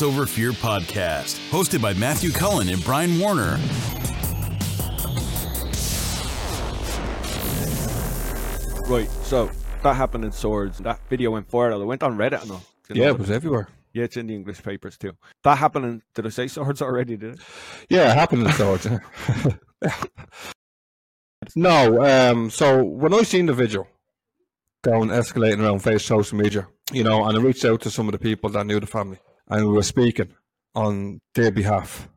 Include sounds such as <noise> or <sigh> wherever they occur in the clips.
Guts Over Fear podcast, hosted by Matthew Cullen and Brian Warner. Right, so that happened in Swords. That video went viral. It went on Reddit and all. Yeah, it was everywhere. Yeah, it's in the English papers too. That happened in, did I say Swords already, did it? Yeah, it happened in Swords. <laughs> no, um, so when I seen the video going escalating around face social media, you know, and I reached out to some of the people that knew the family, and we were speaking on their behalf,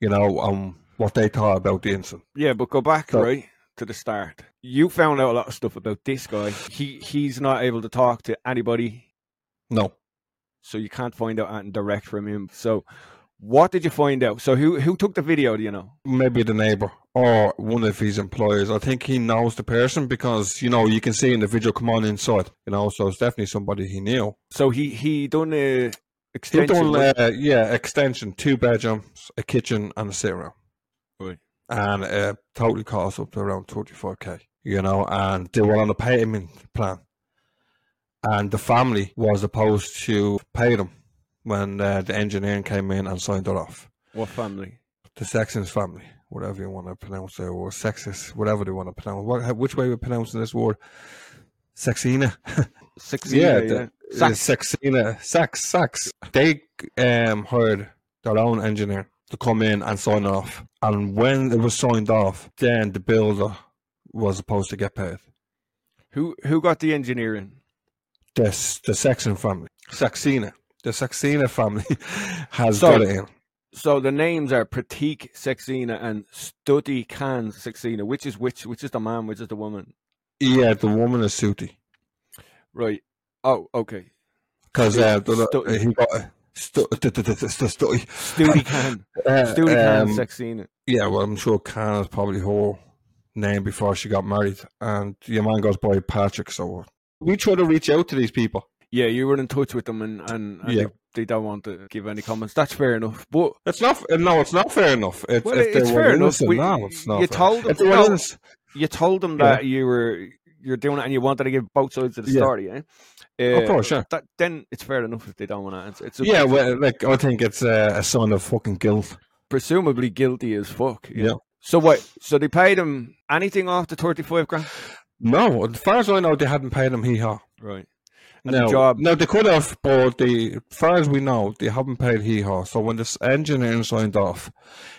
you know, on what they thought about the incident. Yeah, but go back, So- right, to the start. You found out a lot of stuff about this guy. He He's not able to talk to anybody, No, so you can't find out anything direct from him. So what did you find out? So who who took the video, do you know? maybe the neighbor or one of his employers. I think he knows the person because you know you can see in the video come on inside. You know, so it's definitely somebody he knew. So he he done a extension. done, uh, yeah, extension, two bedrooms, a kitchen, and a sitting room. Right. And uh, totally cost up to around 35k, you know, and they were on a payment plan. And the family was opposed to pay them when uh, the engineering came in and signed it off. What family? The Sexton's family, whatever you want to pronounce it, or sexist, whatever they want to pronounce. What, which way we're pronouncing this word? Sexina. <laughs> Six yeah, yeah. the, Sax. Sexina, Sax, Sax. They um, hired their own engineer to come in and sign off. And when it was signed off, then the builder was supposed to get paid. Who who got the engineering? This the Sexton family, Saxina, the Saxena family <laughs> has So- got it in. So the names are Pratik Saxena and Study Khan Saxena. Which is which? Which is the man? Which is the woman? Yeah, the woman is Suti Right. Oh, okay. because uh, he got. Stu- <laughs> the- Stu- Studi <laughs> Khan. uh, Studi Khan um, Saxena. Yeah, well, I'm sure Khan is probably her name before she got married, and your man goes by Patrick. So we try to reach out to these people. Yeah, you were in touch with them, and and, and Yeah. they, they don't want to give any comments. That's fair enough. But It's not. No, it's not fair enough. If, well, if it's fair enough. innocent, We- no, it's not. you fair. told them. If they were no, you told them Yeah. that you were you're doing it, and you wanted to give both sides of the Yeah. story. Eh? Of Uh, course, yeah. That, then it's fair enough if they don't want to answer. It's yeah, well, like I think it's uh, a sign of fucking guilt. presumably guilty as fuck. you Yeah. know. So what? So they paid him anything off the thirty-five grand? No, as far as I know, they hadn't paid him hee haw. Right. And the No, job- no, they could have, but the, as far as we know, they haven't paid hee haw. So when this engineering signed off,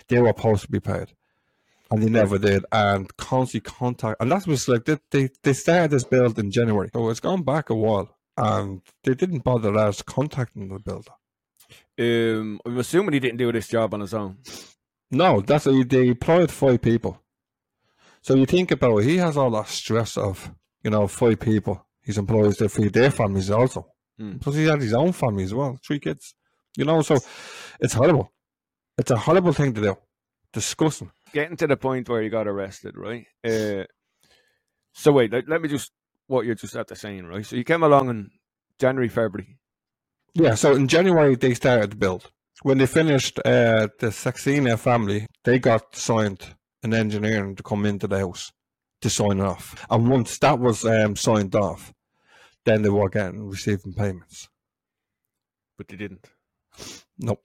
they were supposed to be paid, and they never did. And constant contact, and that was like they they, they started this build in January, so it's gone back a while, and they didn't bother us contacting the builder. Um, I'm assuming he didn't do this job on his own. No, that's they employed five people. So you think about it, he has all that stress of you know five people. He's employs to feed their families also. Hmm. Plus he had his own family as well, three kids. You know, so it's horrible. It's a horrible thing to do. Disgusting. Getting to the point where he got arrested, right? Uh, so wait, let, let me just what you're just at the saying, right? So you came along in January, February. Yeah, so in January they started the build. When they finished uh, the Saxena family, they got signed an engineer to come into the house to sign off. And once that was um, signed off, then they were getting receiving payments. But they didn't. Nope.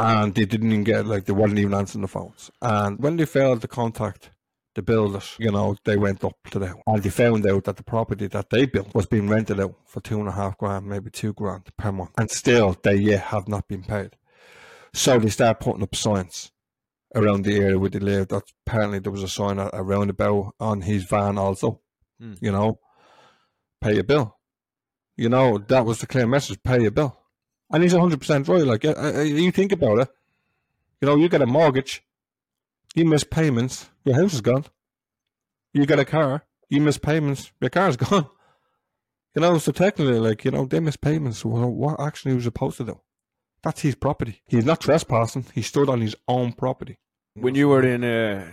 And they didn't even get like they weren't even answering the phones. And when they failed to contact the builders, you know, they went up to them and they found out that the property that they built was being rented out for two and a half grand, maybe two grand per month. And still they yet have not been paid. So they start putting up signs around the area where they live. That apparently there was a sign around a roundabout on his van also. Hmm. You know, pay your bill. You know, that was the clear message, pay your bill. And he's 100% right. Like, you think about it. You know, you get a mortgage, you miss payments, your house is gone. You get a car, you miss payments, your car's <laughs> gone. You know, so technically, like, you know, they miss payments. Well, what action he was supposed to do? That's his property. He's not trespassing. He stood on his own property. When you were in, uh,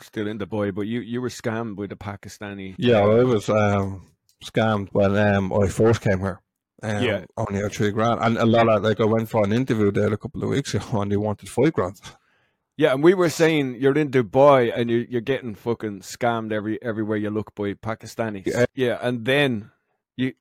still in Dubai, but you you were scammed by the Pakistani. Yeah, I was um, scammed when um, I first came here. Um, Yeah. Only at three grand. And a lot of, like, I went for an interview there a couple of weeks ago and they wanted five grand. Yeah, and we were saying you're in Dubai and you're you're getting fucking scammed every everywhere you look by Pakistanis. Yeah. Yeah, and then you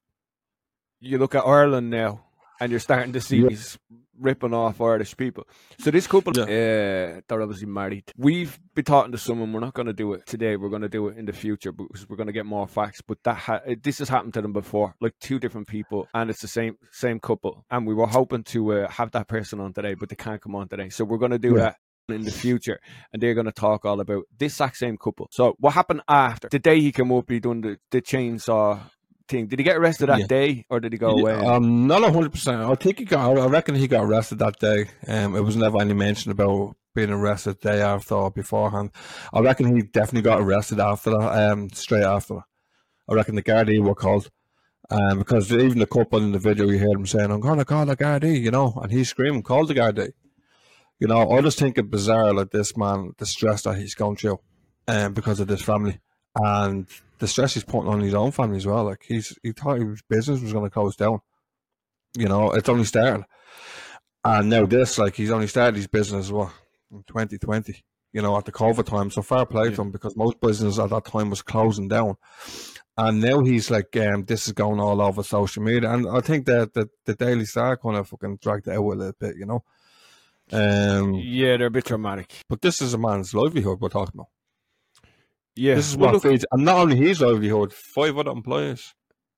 you look at Ireland now and you're starting to see Yeah. these ripping off Irish people. So this couple, Yeah. uh, they're obviously married. We've been talking to someone. We're not going to do it today. We're going to do it in the future because we're going to get more facts. But that ha- this has happened to them before, like two different people, and it's the same same couple. And we were hoping to uh, have that person on today, but they can't come on today. So we're going to do Yeah. that in the future and they're going to talk all about this exact same couple so what happened after the day he came up he done the, the chainsaw thing did he get arrested that Yeah. day or did he go away um, not hundred percent. I think he got. I reckon he got arrested that day. Um, it was never any mention about being arrested the day after or beforehand. I reckon he definitely got arrested after that. Um, straight after. that. I reckon the Gardaí were called. Um, because even the couple in the video, you hear him saying, "I'm gonna call the Gardaí," you know, and he's screaming, "Call the Gardaí." You know, I just think it bizarre, like this man, the stress that he's going through, um, because of this family, and the stress he's putting on his own family as well. Like he's he thought his business was going to close down. You know, it's only started, and now this, like he's only started his business what in 2020. You know, at the COVID time. So fair play Yeah. to him because most business at that time was closing down, and now he's like, um, this is going all over social media, and I think that the, the Daily Star kind of fucking dragged it out a little bit. You know. Um, yeah they're a bit dramatic. but this is a man's livelihood we're talking about. Yeah This is Well, what look, feeds, and not only his livelihood, five other employees,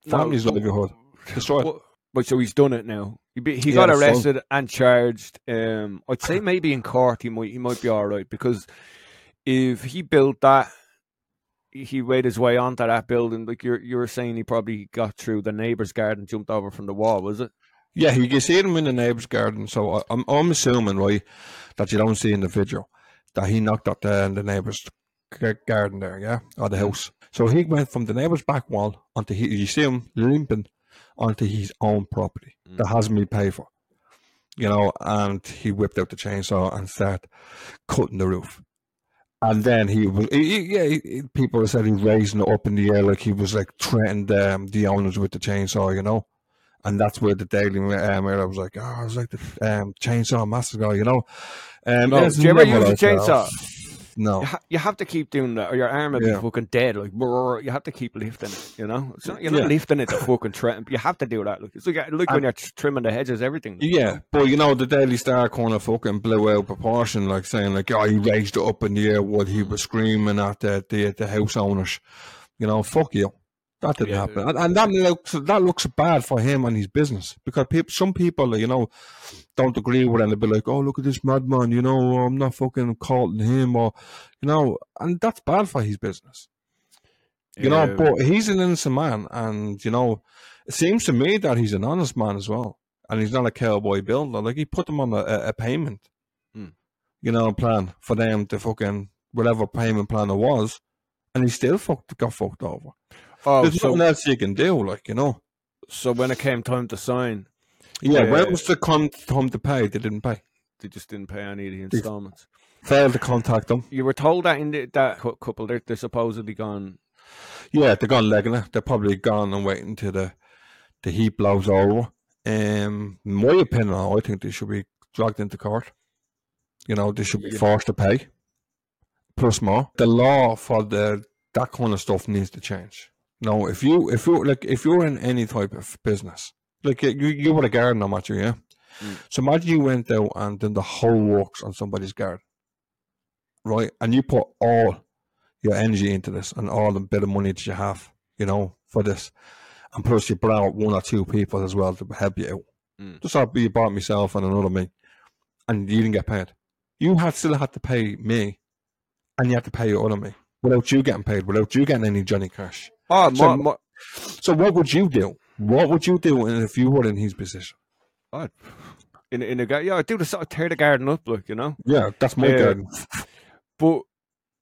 no, family's no, livelihood destroyed. What- But so he's done it now. He, be, he Yeah, got the son. arrested and charged. Um, I'd say maybe in court he might he might be all right because if he built that, he made his way onto that building. Like you're you were saying, he probably got through the neighbor's garden, jumped over from the wall. Was it? Yeah, you can see him in the neighbor's garden. So I, I'm I'm assuming right that you don't see in the video that he knocked out the the neighbour's g- garden there, yeah, or the house. So he went from the neighbour's back wall onto he, you see him limping onto his own property that hasn't been paid for. You know, and he whipped out the chainsaw and started cutting the roof. And then he was, he, he- yeah, he, people said he was raising it up in the air like he was like threatening um, the owners with the chainsaw, you know. And that's where the Daily uh, Mirror was like, oh, it was like the um, chainsaw massacre, you know. Um, No, it's do you ever use a chainsaw? No. You, ha- you have to keep doing that, or your arm will Yeah. be fucking dead. Like brrr, you have to keep lifting it. You know, it's not, you're not Yeah. lifting it to fucking trim. You have to do that. Look, it's like uh, look when you're tr- trimming the hedges, everything. Yeah, but you know the Daily Star kind of fucking blew out proportion, like saying like, "Oh, he raised it up in the air while he was screaming at the the, the house owners." You know, fuck you. That didn't Yeah. happen, and, and that looks that looks bad for him and his business because people, some people, you know, don't agree with it and they'll be like, "Oh, look at this madman," you know, I'm not fucking calling him, or you know, and that's bad for his business. You know, Um, but he's an innocent man, and you know, it seems to me that he's an honest man as well, and he's not a cowboy builder. Like he put them on a, a, a payment, Hmm. you know, plan for them to fucking whatever payment plan it was, and he still fucked got fucked over. Oh, There's so nothing else you can do, like you know. so when it came time to sign, Yeah, Yeah. when it was the come time to pay, they didn't pay. they just didn't pay any of the They- installments. Failed to contact them. You were told that in the, that cou- couple, they're, they're supposedly gone. Yeah, they're gone legging it. They're probably gone and waiting till the the heat blows over. Um, my opinion, I think they should be dragged into court. You know, they should be Yeah. forced to pay plus more. The law for the that kind of stuff needs to change. No, if you if you like if you're in any type of business, like you you were a gardener, Matthew, yeah. Mm. So imagine you went out and done the whole works on somebody's garden, right? And you put all your energy into this and all the bit of money that you have, you know, for this. And plus you brought one or two people as well to help you out. Mm. Just like you bought myself and another me. And you didn't get paid. You had still had to pay me and you had to pay your other me without you getting paid, without you getting any Johnny Cash. Oh, So- mo- So what would you do? What would you do if you were in his position? I'd- in in a gar- yeah, I do the sort of tear the garden up, like you know. Yeah, that's my Yeah. garden. But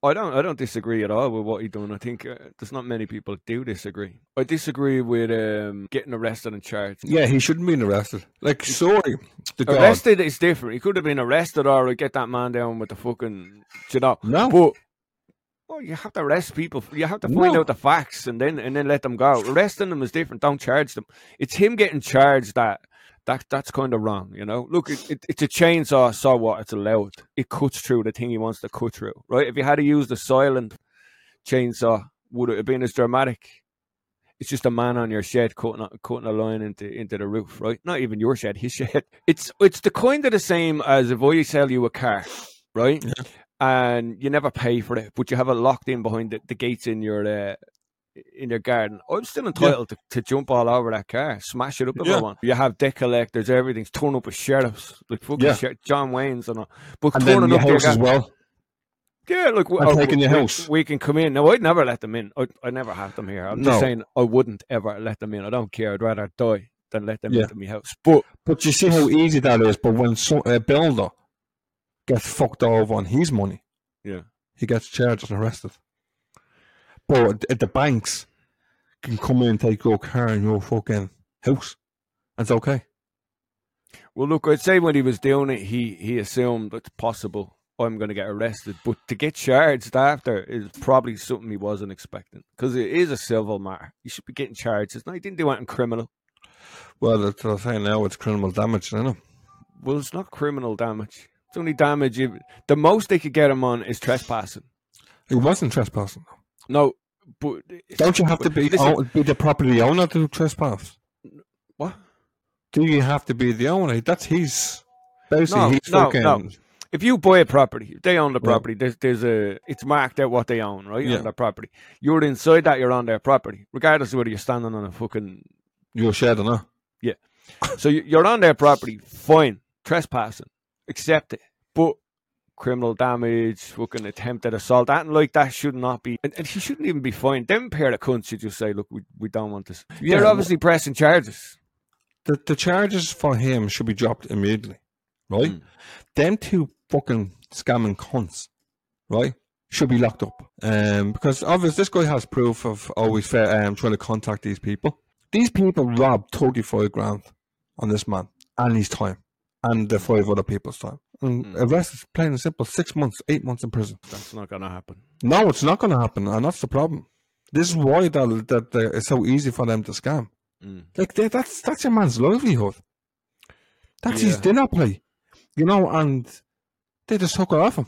I don't I don't disagree at all with what he done. I think uh, there's not many people do disagree. I disagree with um, getting arrested and charged. Yeah, he shouldn't be arrested. Like, sorry, the God. Arrested is different. He could have been arrested or get that man down with the fucking you know. No. But well, you have to arrest people. You have to find No. out the facts and then and then let them go. Arresting them is different. Don't charge them. It's him getting charged that that that's kind of wrong. You know. Look, it, it, it's a chainsaw. So what? It's allowed. It cuts through the thing he wants to cut through. Right. If you had to use the silent chainsaw, would it have been as dramatic? It's just a man on your shed cutting a, cutting a line into into the roof, right? Not even your shed, his <laughs> shed. It's it's the kind of the same as if I sell you a car, right? Yeah. And you never pay for it, but you have it locked in behind the, the gates in your uh, in your garden. I'm still entitled to, to jump all over that car, smash it up if I want. You have debt collectors, everything's torn up with sheriffs, like fucking Yeah. sher- John Wayne's and all. But And then your up to your house as well. yeah, like we, oh, taking your we- house. We can come in. No, I'd never let them in. I I never have them here. I'm No. just saying I wouldn't ever let them in. I don't care. I'd rather die than let them Yeah. into my house. But But you see how easy that is. But when some, a builder gets fucked over on his money, yeah, he gets charged and arrested. But the banks can come in and take your car and your fucking house. It's okay. well, look, I'd say when he was doing it, he he assumed it's possible I'm going to get arrested. But to get charged after is probably something he wasn't expecting because it is a civil matter. You should be getting charged. It's not, he didn't do anything criminal. Well, that's what I'm saying now. It's criminal damage, you know. Well, it's not criminal damage. It's only damage. If, the most they could get him on is trespassing. He wasn't trespassing. No, but Don't you have to be listen- own, be the property owner to trespass? what? Do you have to be the owner? That's his. Basically, No, he's no, fucking. no. if you buy a property, they own the Yeah. property, there's there's a it's marked out what they own, right? Yeah. On their property. You're inside that, you're on their property, regardless of whether you're standing on a fucking You're shedding, huh? so you- you're on their property, fine, trespassing, accept it. But criminal damage, fucking attempted assault, that and like that should not be and, and he shouldn't even be fined. Them pair of cunts should just say, Look, we, we don't want this. Yeah, They're obviously pressing charges. The, the charges for him should be dropped immediately, right? Mm. Them two fucking scamming cunts, right, should be locked up. Um, because obviously this guy has proof of always fair, um, trying to contact these people. These people robbed 35 grand on this man and his time and the five other people's time. And Mm. is plain and simple, six months, eight months in prison. That's not gonna happen. No, it's not going to happen, and that's the problem. This is why that, that, that it's so easy for them to scam. Mm. Like they, that's that's your man's livelihood. That's his dinner play, you know, and they just took it off him.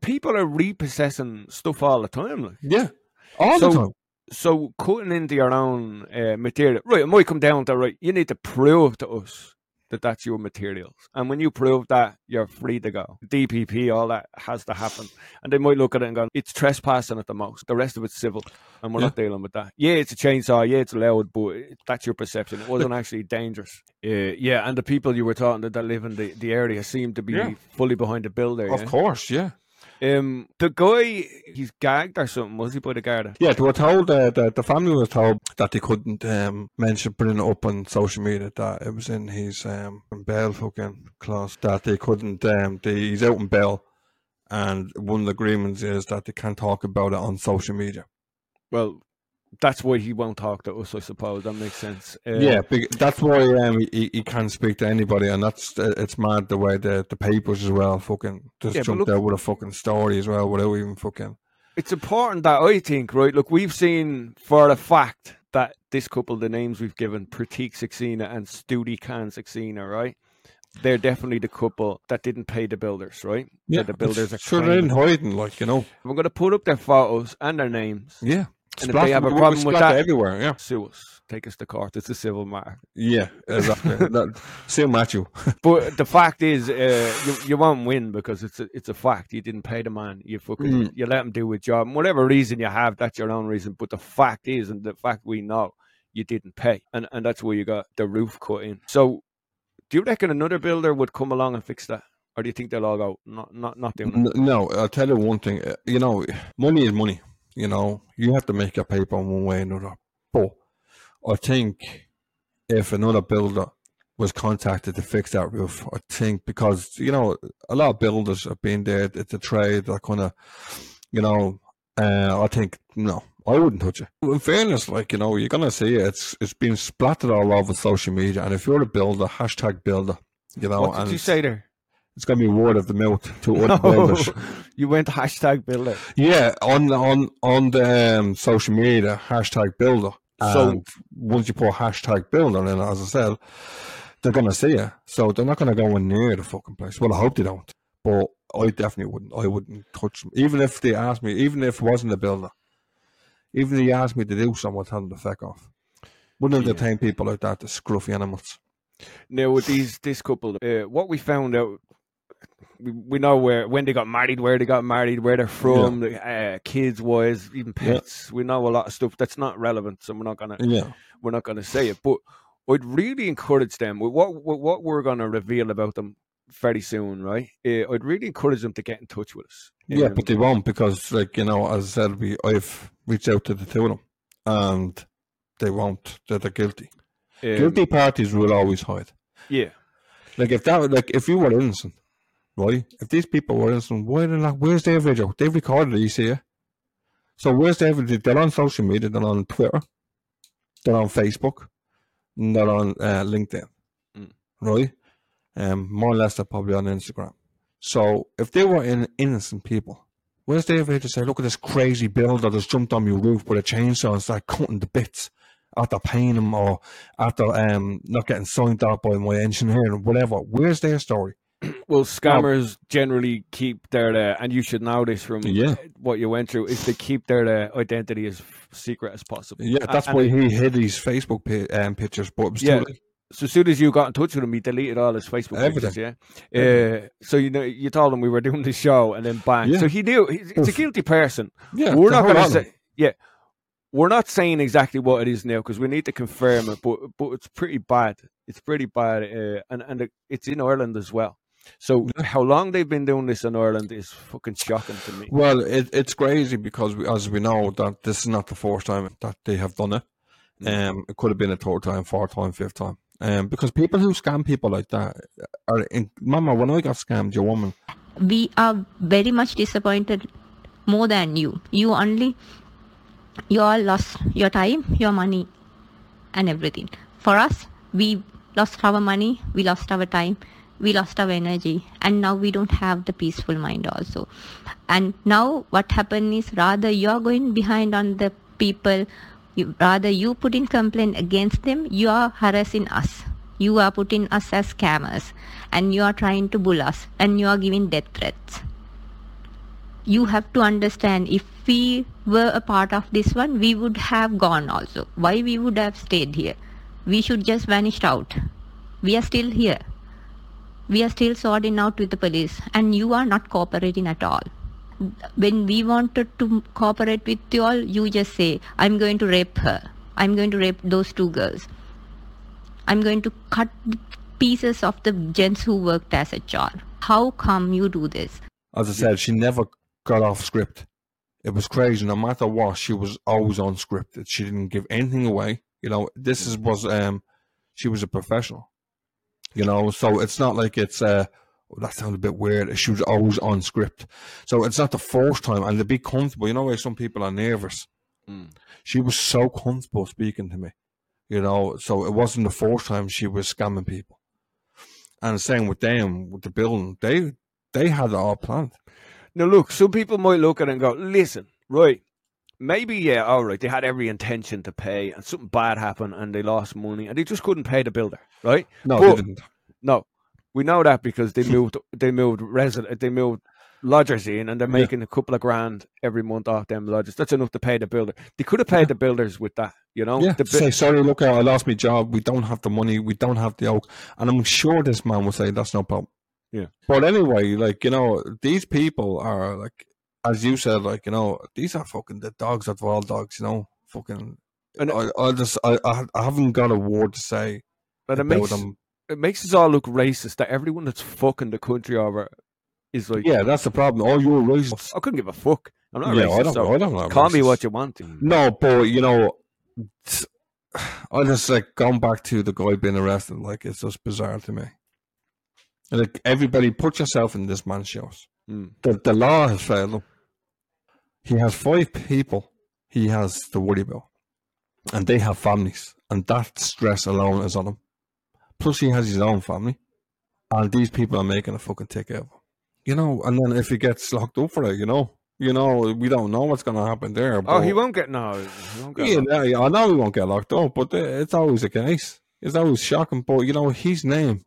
People are repossessing stuff all the time, like Yeah, all So- the time. so cutting into your own uh, material, right? It might come down to right. You need to prove to us that that's your materials, and when you prove that, you're free to go. DPP, all that has to happen, and they might look at it and go, "It's trespassing at the most. The rest of it's civil, and we're not dealing with that." Yeah, it's a chainsaw. Yeah, it's loud, but that's your perception. It wasn't actually dangerous. Uh, yeah, and the people you were talking to that live in the, the area seem to be Yeah. fully behind the builder. Of yeah? course, yeah. Um, the guy, he's gagged or something, was he by the Garda? Yeah, they were told uh, that the family was told that they couldn't um, mention putting it up on social media that it was in his um, bail fucking clause that they couldn't. Um, they, he's out in bail, and one of the agreements is that they can't talk about it on social media. Well, that's why he won't talk to us, I suppose. That makes sense. Uh, Yeah, that's why um, he, he can't speak to anybody, and that's uh, it's mad the way the, the papers as well fucking just Yeah, jumped look- out with a fucking story as well without even fucking. It's important that I think, right? Look, we've seen for a fact that this couple, the names we've given, Pratik Saxena and Studi Khan Saxena, right? They're definitely the couple that didn't pay the builders, right? Yeah, That the builders are sure they're in hiding, like you know. We're going to put up their photos and their names. Yeah, And if they have a problem with that- everywhere, yeah, Sue us. Take us to court. It's a civil matter. yeah, exactly. <laughs> that, Matthew. But the fact is, uh, you, you won't win because it's a, it's a fact. You didn't pay the man. You fucking Mm. you let him do his job. And whatever reason you have, that's your own reason. But the fact is, and the fact we know, you didn't pay, and and that's where you got the roof cut in. So, do you reckon another builder would come along and fix that, or do you think they'll all go not not not doing it? No, I'll tell you one thing. uh, You know, money is money. You know, you have to make your paper one way or another. But I think if another builder was contacted to fix that roof, I think because you know a lot of builders have been there. It's a trade. That kind of, you know, uh, I think no, I wouldn't touch it. In fairness, like you know, you're gonna see it. It's it's been splattered all over social media, and if you're a builder, hashtag builder. You know, What did you say there? It's gonna be word of the mouth to other <laughs> No, builders. you went hashtag builder. Yeah, on on on the um, social media, hashtag builder. So- And once you put hashtag builder, in, as I said, they're gonna see it. So they're not gonna go in near the fucking place. Well, I hope they don't. But I definitely wouldn't. I wouldn't touch them, even if they asked me. Even if it wasn't a builder, Even if he asked me to do something, I'd tell him to fuck off. Wouldn't entertain people like that, the scruffy animals. Now with these this couple, uh, what we found out, we, we know where when they got married, where they got married, where they're from, uh, kids wise, even Yeah. pets. We know a lot of stuff that's not relevant, so we're not gonna Yeah. we're not gonna say it. But I'd really encourage them with what with what we're gonna reveal about them very soon, right? Uh, I'd really encourage them to get in touch with us. Yeah, Um, but they won't because, like you know, as I said, we I've reached out to the two of them, and they won't. They're, they're guilty. um, Guilty parties will always hide. Yeah, Like if that, like if you were innocent, right? If these people were innocent, why did not? Where's their video? They've recorded it. You see it. So where's their video? They're on social media. They're on Twitter. They're on Facebook. And they're on uh, LinkedIn. Mm. Right. Um, more or less, they're probably on Instagram. So if they were in innocent people, where's their video to say, look at this crazy builder that's jumped on your roof with a chainsaw and started cutting the bits after paying him or after um not getting signed up by my engineer or whatever. Where's their story? <clears throat> well, scammers generally keep their uh, and you should know this from Yeah. what you went through is to keep their uh, identity as secret as possible. Yeah, that's and why it- he hid his Facebook um, pictures, but it was Yeah. too late. So as soon as you got in touch with him, he deleted all his Facebook pictures. Yeah. Uh, so you know, you told him we were doing the show, and then bang. Yeah. So he knew he's, he's a guilty person. Yeah, we're not going to say. Yeah. We're not saying exactly what it is now because we need to confirm it, but but it's pretty bad. It's pretty bad, uh, and and it's in Ireland as well. So <laughs> how long they've been doing this in Ireland is fucking shocking to me. Well, it, it's crazy because, we, as we know, that this is not the first time that they have done it. Mm. Um, it could have been a third time, fourth time, fifth time. Um, because people who scam people like that are in. Mama, when I got scammed, your woman, we are very much disappointed more than you you only you all lost your time your money and everything for us we lost our money we lost our time we lost our energy and now we don't have the peaceful mind also. And now what happened is rather you're going behind on the people you, rather you put in complaint against them you are harassing us. You are putting us as scammers and you are trying to bull us and you are giving death threats. You have to understand if we were a part of this one we would have gone also. Why we would have stayed here? We should just vanished out. We are still here we are still sorting out with the police and you are not cooperating at all when we wanted to cooperate with you all you just say i'm going to rape her i'm going to rape those two girls i'm going to cut pieces of the gents who worked as a child how come you do this as I said, she never got off script. It was crazy. No matter what, she was always on script. She didn't give anything away. You know, this is was um, she was a professional. You know, so it's not like it's uh, oh, that sounds a bit weird. She was always on script, so it's not the first time. And to be comfortable, you know, why some people are nervous. Mm. She was so comfortable speaking to me. You know, so it wasn't the first time she was scamming people. And same with them with the building, they they had it all planned. Now, look, some people might look at it and go, listen, right, maybe, yeah, all right, they had every intention to pay and something bad happened and they lost money and they just couldn't pay the builder, right? No, But- they didn't. No, we know that because they moved, they moved resident, they moved lodgers in and they're Yeah. making a couple of grand every month off them lodgers. That's enough to pay the builder. They could have paid the builders with that, you know? Yeah, The bi- say sorry. Look, I lost my job. We don't have the money. We don't have the oak. And I'm sure this man will say that's no problem. Yeah. But anyway, like you know, these people are like, as you said, like you know, these are fucking the dogs of all dogs. You know, fucking. And- I, I just, I, I, haven't got a word to say but it makes, them. it makes us all look racist that everyone that's fucking the country over is like, Yeah, that's the problem. All you're racist. I couldn't give a fuck. I'm not yeah, racist. I don't. so I don't know. call me what you want. No, but you know, I just like going back to the guy being arrested. Like it's just bizarre to me. Like everybody, put yourself in this man's shoes. Mm. The the law has failed him. He has five people he has to worry about, and they have families, and that stress alone is on him. Plus, he has his own family, and these people are making a fucking ticket of him. You know, and then if he gets locked up for it, you know, you know, we don't know what's going to happen there. Oh, he but- won't get no. He won't get yeah, no. yeah, yeah, I know he won't get locked up, but it's always a case. It's always shocking. But you know, his name,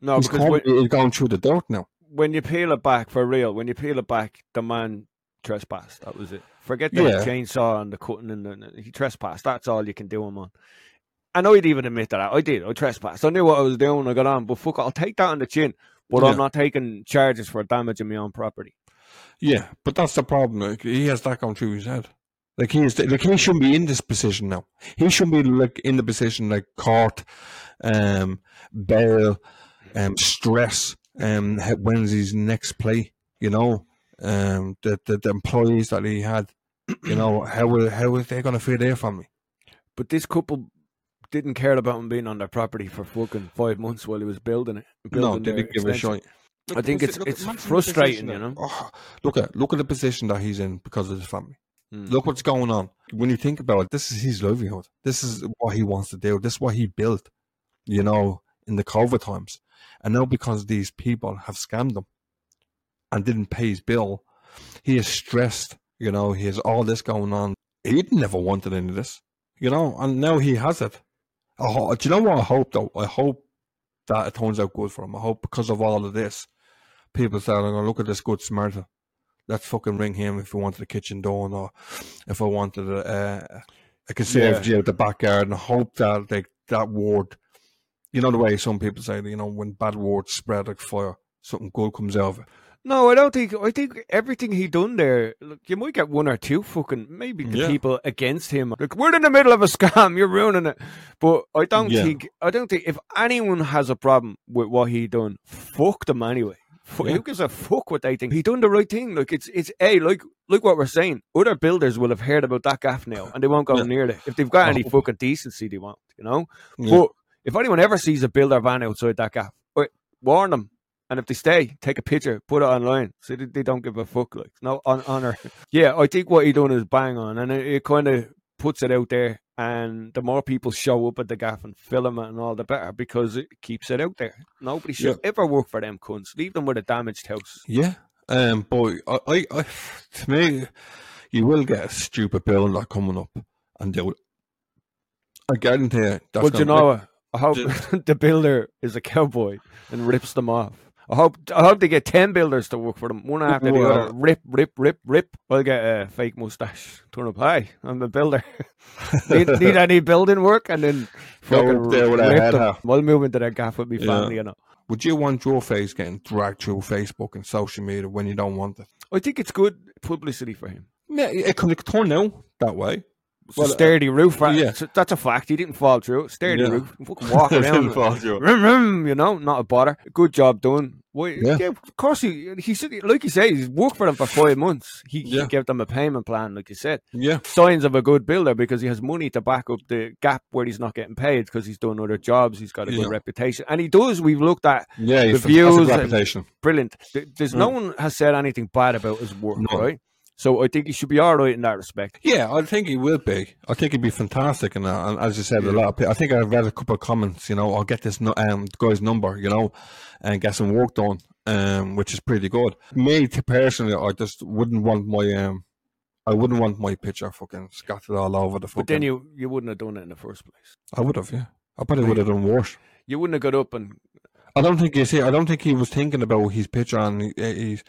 No, his because when, is going through the dirt now. when you peel it back for real, when you peel it back, the man trespassed. That was it. Forget the Yeah. chainsaw and the cutting and the, he trespassed. That's all you can do him on. And I'd even admit that I did. I trespassed. I knew what I was doing. I got on, but fuck, I'll take that on the chin. But Yeah. I'm not taking charges for damaging my own property. Yeah, but that's the problem. Like, he has that going through his head. Like he is, like he shouldn't be in this position now. He shouldn't be like in the position like court, um, bail, um, stress, um, when's his next play? You know, um, the the, the employees that he had. <clears throat> You know, how were how was they going to feed their family? But this couple didn't care about him being on their property for fucking five months while he was building it. No, building they didn't give a shit. I think it's- it's frustrating, you know? Oh, look at look at the position that he's in because of his family. Mm. Look what's going on. When you think about it, this is his livelihood. This is what he wants to do. This is what he built, you know, in the COVID times. And now because these people have scammed him and didn't pay his bill, he is stressed. You know, he has all this going on. He never wanted any of this, you know, and now he has it. I ho- do you know what I hope though? I hope that it turns out good for him. I hope because of all of this, people say, "I'm gonna look at this good Samaritan. Let's fucking ring him if we wanted a kitchen door or if I wanted a, uh, a conservatory out the backyard." And hope that like that word, you know, the way some people say, you know, when bad words spread like fire, something good comes out of it. No, I don't think. I think everything he done there. Look, you might get one or two fucking maybe the Yeah. people against him. Like we're in the middle of a <laughs> scam. You're ruining it. But I don't Yeah. think. I don't think if anyone has a problem with what he done, fuck them anyway. Fu- Yeah. Who gives a fuck what they think? He done the right thing. Like it's it's a like like what we're saying. Other builders will have heard about that gaff now, and they won't go near it if they've got any Oh. fucking decency. They won't. You know. But if anyone ever sees a builder van outside that wait, warn them. And if they stay, take a picture, put it online, so they, they don't give a fuck. Like no on honor. <laughs> Yeah, I think what he done is bang on, and it, it kind of puts it out there. And the more people show up at the gaff and film it and all, the better because it keeps it out there. Nobody should ever work for them cunts. Leave them with a damaged house. Yeah, um, but I, I, I, to me, you will get a stupid bill builder coming up and it. I guarantee it. That's but you know what? I hope <laughs> the builder is a cowboy and rips them off. I hope I hope they get ten builders to work for them, one after the Well- other. Rip, rip, rip, rip. I'll get a fake mustache. Turn up. high. I'm a builder. <laughs> need, need any building work? And then fucking there with rip head them. I'll move into their gaff with my Yeah. family. Know. Would you want your face getting dragged through Facebook and social media when you don't want it? I think it's good publicity for him. Yeah, it could turn out that way. Well, uh, sturdy roof. right? yeah. So that's a fact. He didn't fall through. Sturdy Yeah. roof. Fucking walk <laughs> around. Rum, rum, you know, not a bother. Good job done. Why, yeah. Yeah. of course he he said like you say, he's worked for them for five months. He, Yeah. he gave them a payment plan, like you said. Yeah, Signs of a good builder because he has money to back up the gap where he's not getting paid because he's doing other jobs. He's got a Yeah. good reputation, and he does. We've looked at yeah, he's The views reputation. brilliant. Th- There's no one has said anything bad about his work, No. right? So I think he should be all right in that respect. Yeah, I think he will be. I think he'd be fantastic, and, uh, and as you said, a lot of people. I think I've read a couple of comments. You know, I'll get this um, guy's number, you know, and get some work done, um, which is pretty good. Me personally, I just wouldn't want my um, I wouldn't want my picture fucking scattered all over the fucking. But then you you wouldn't have done it in the first place. I would have, yeah. I probably would have done worse. You wouldn't have got up and I don't think you see. I don't think he was thinking about his picture and he, he's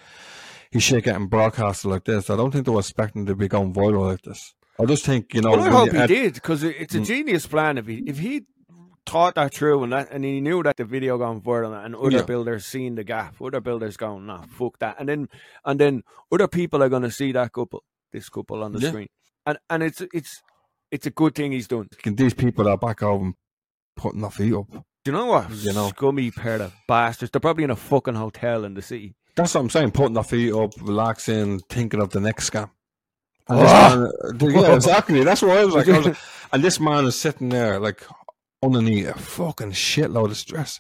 his shit getting broadcasted like this. I don't think they were expecting to be going viral like this. I just think you know. Well, I hope he add- did because it's a Mm. genius plan. If he if he thought that through and that and he knew that the video going viral and other Yeah. builders seeing the gap, other builders going, nah, fuck that, and then and then other people are going to see that couple, this couple on the Yeah. screen, and and it's it's it's a good thing he's done. These people are back home putting their feet up. Do you know what? You know. scummy pair of bastards. They're probably in a fucking hotel in the city. That's what I'm saying. Putting their feet up, relaxing, thinking of the next scam. And Ah! this man, yeah, <laughs> exactly. That's what I was like. I was like- <laughs> and this man is sitting there like underneath a fucking shitload of stress.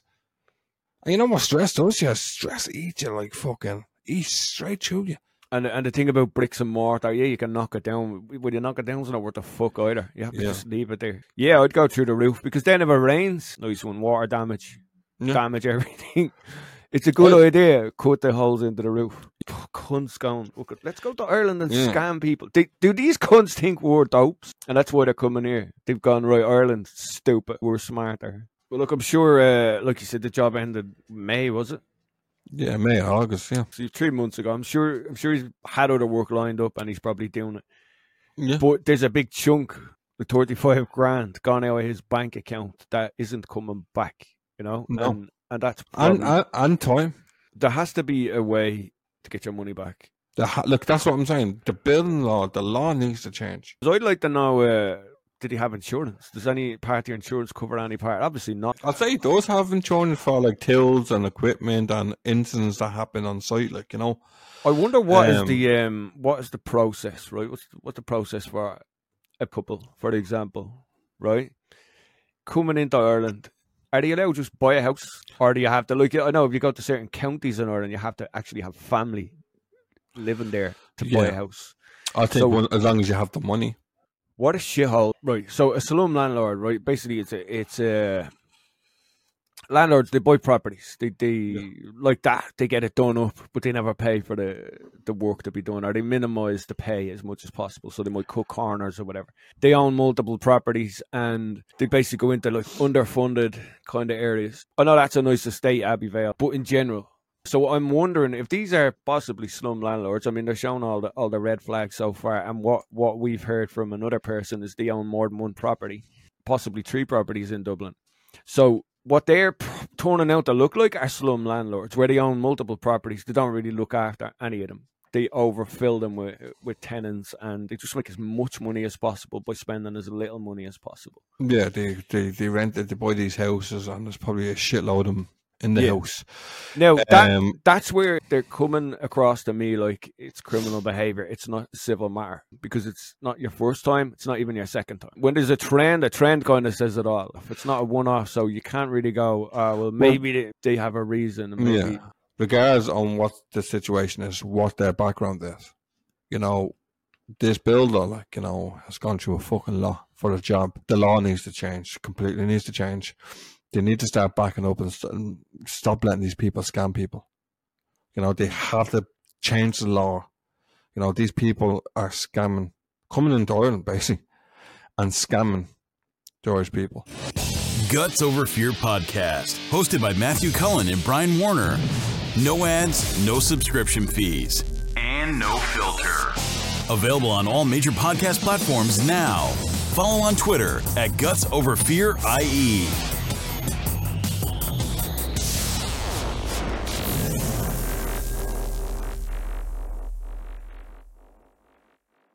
And you know what stress does? Yeah, stress eats you like fucking eats straight through you. And and the thing about bricks and mortar, yeah, you can knock it down. When you knock it down, it's not worth the fuck either. You have to Yeah. just leave it there. Yeah, I'd go through the roof because then if it rains, nice one, water damage, Yeah. damage everything. <laughs> It's a good Well- idea. Cut the holes into the roof. Oh, cunts going. Look, at- let's go to Ireland and Yeah. scam people. They, do these cunts think we're dopes? And that's why they're coming here. They've gone right. Ireland, stupid. We're smarter. Well, look, I'm sure. Uh, like you said, the job ended May, was it? Yeah, May, August, yeah. So three months ago, I'm sure. I'm sure he's had other work lined up, and he's probably doing it. Yeah. But there's a big chunk, the 35 grand, gone out of his bank account that isn't coming back. You know, No. and and that's and, and and time. there has to be a way to get your money back. The, ha- look, that's what I'm saying. The building law, the law needs to change. 'Cause I'd like to know. Uh, did he have insurance? Does any part of your insurance cover any part? Obviously not. I'll say it does have insurance for like tills and equipment and incidents that happen on site, like you know. I wonder what is Um, the um what is the process, right? What's what's the process for a couple, for example, right? Coming into Ireland, are they allowed to just buy a house, or do you have to like? I know if you go to certain counties in Ireland, you have to actually have family living there to buy a house. I think So- one, as long as you have the money. What a shithole, right? So a slum landlord, right? Basically, it's a it's a landlords. They buy properties. They they like that. They get it done up, but they never pay for the the work to be done, or they minimize the pay as much as possible. So they might cut corners or whatever. They own multiple properties, and they basically go into like underfunded kind of areas. I know that's a nice estate, Abbeyvale, but in general. So I'm wondering if these are possibly slum landlords. I mean, they're showing all the all the red flags so far, and what what we've heard from another person is they own more than one property, possibly three properties in Dublin. So what they're <laughs> turning out to look like are slum landlords, where they own multiple properties. They don't really look after any of them. They overfill them with with tenants, and they just make as much money as possible by spending as little money as possible. Yeah, they they they rent they buy these houses, and there's probably a shitload of them in the Yeah. house. Now that Um, that's where they're coming across to me like it's criminal behavior. It's not a civil matter because it's not your first time. It's not even your second time. When there's a trend, a trend kind of says it all. If it's not a one-off, so you can't really go. Oh well, maybe they, they have a reason. Maybe, Yeah. Regardless on what the situation is, what their background is, you know, this builder, like you know, has gone through a fucking lot for the job. The law needs to change completely. Needs to change. They need to start backing up and, st- and stop letting these people scam people. You know, they have to change the law. You know, these people are scamming, coming into Ireland <laughs> basically, and scamming the Irish people. Guts Over Fear podcast, hosted by Matthew Cullen and Brian Warner. No ads, no subscription fees, and no filter. Available on all major podcast platforms now. Follow on Twitter at Guts Over Fear IE.